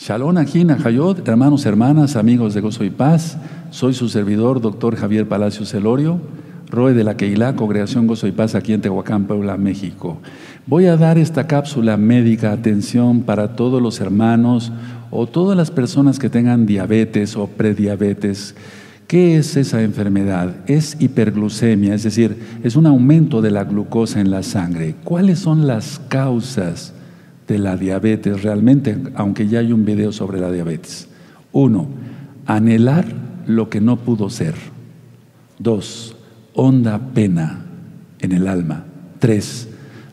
Shalom Ajin Hayot, hermanos, hermanas, amigos de Gozo y Paz. Soy su servidor, doctor Javier Palacios Celorio, Roe de la Keilah, Congregación Gozo y Paz aquí en Tehuacán, Puebla, México. Voy a dar esta cápsula médica, atención para todos los hermanos o todas las personas que tengan diabetes o prediabetes. ¿Qué es esa enfermedad? Es hiperglucemia, es decir, es un aumento de la glucosa en la sangre. ¿Cuáles son las causas? De la diabetes realmente, aunque ya hay un video sobre la diabetes. Uno, anhelar lo que no pudo ser. Dos, honda pena en el alma. Tres,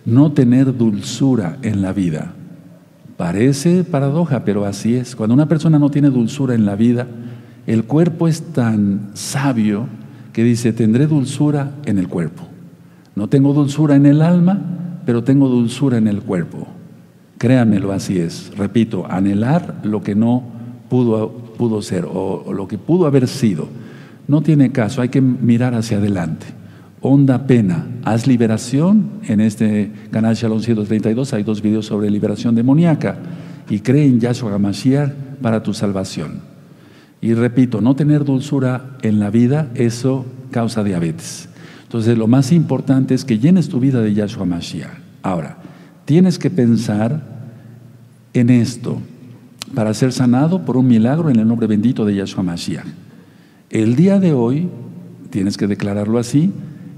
no tener dulzura en la vida. Parece paradoja, pero así es. Cuando una persona no tiene dulzura en la vida, el cuerpo es tan sabio que dice, tendré dulzura en el cuerpo. No tengo dulzura en el alma, pero tengo dulzura en el cuerpo. Créanmelo, así es. Repito, anhelar lo que no pudo, pudo ser o, lo que pudo haber sido. No tiene caso, hay que mirar hacia adelante. Honda pena, haz liberación. En este canal Shalom 132 hay dos videos sobre liberación demoníaca. Y cree en Yahshua Mashiach para tu salvación. Y repito, no tener dulzura en la vida, eso causa diabetes. Entonces, lo más importante es que llenes tu vida de Yahshua Mashiach. Ahora, Tienes que pensar en esto para ser sanado por un milagro en el nombre bendito de Yahshua Mashiach. El día de hoy, tienes que declararlo así,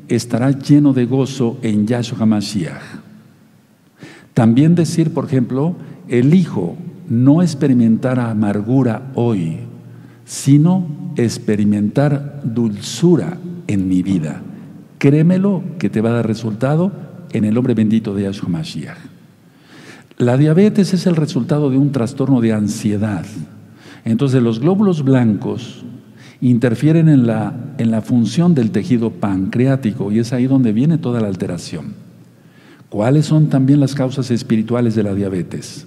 estará lleno de gozo en Yahshua Mashiach. También decir, por ejemplo, elijo no experimentar amargura hoy, sino experimentar dulzura en mi vida. Créemelo que te va a dar resultado en el nombre bendito de Yahshua Mashiach. La diabetes es el resultado de un trastorno de ansiedad. Entonces los glóbulos blancos interfieren en la, en la función del tejido pancreático y es ahí donde viene toda la alteración. ¿Cuáles son también las causas espirituales de la diabetes?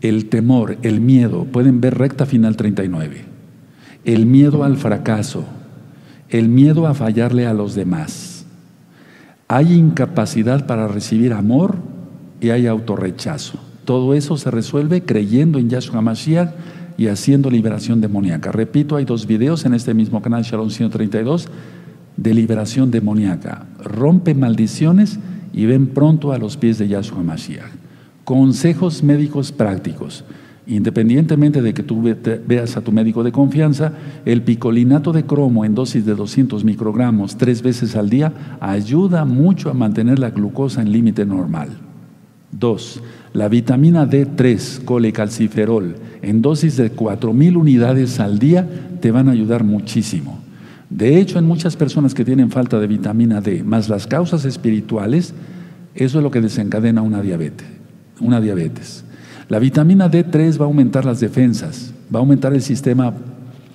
El temor, el miedo, pueden ver recta final 39. El miedo al fracaso, el miedo a fallarle a los demás hay incapacidad para recibir amor y hay autorrechazo. Todo eso se resuelve creyendo en Yahshua Mashiach y haciendo liberación demoníaca. Repito, hay dos videos en este mismo canal, Shalom 132, de liberación demoníaca. Rompe maldiciones y ven pronto a los pies de Yahshua Mashiach. Consejos médicos prácticos. Independientemente de que tú veas a tu médico de confianza, el picolinato de cromo en dosis de 200 microgramos tres veces al día ayuda mucho a mantener la glucosa en límite normal. Dos, la vitamina D3, colecalciferol, en dosis de 4.000 unidades al día te van a ayudar muchísimo. De hecho, en muchas personas que tienen falta de vitamina D, más las causas espirituales, eso es lo que desencadena una diabetes. Una diabetes. La vitamina D3 va a aumentar las defensas, va a aumentar el sistema,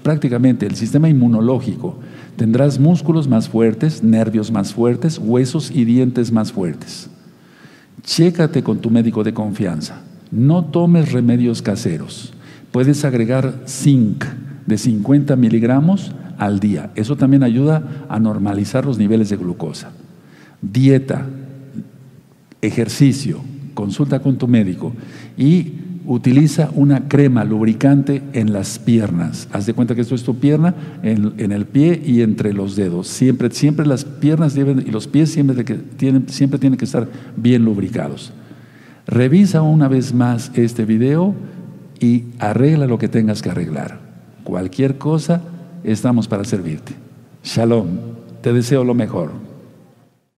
prácticamente el sistema inmunológico. Tendrás músculos más fuertes, nervios más fuertes, huesos y dientes más fuertes. Chécate con tu médico de confianza. No tomes remedios caseros. Puedes agregar zinc de 50 miligramos al día. Eso también ayuda a normalizar los niveles de glucosa. Dieta, ejercicio, consulta con tu médico y utiliza una crema lubricante en las piernas. Haz de cuenta que esto es tu pierna en, el pie y entre los dedos. Siempre, siempre las piernas y los pies siempre, tienen, siempre tienen que estar bien lubricados. Revisa una vez más este video y arregla lo que tengas que arreglar. Cualquier cosa, estamos para servirte. Shalom, te deseo lo mejor.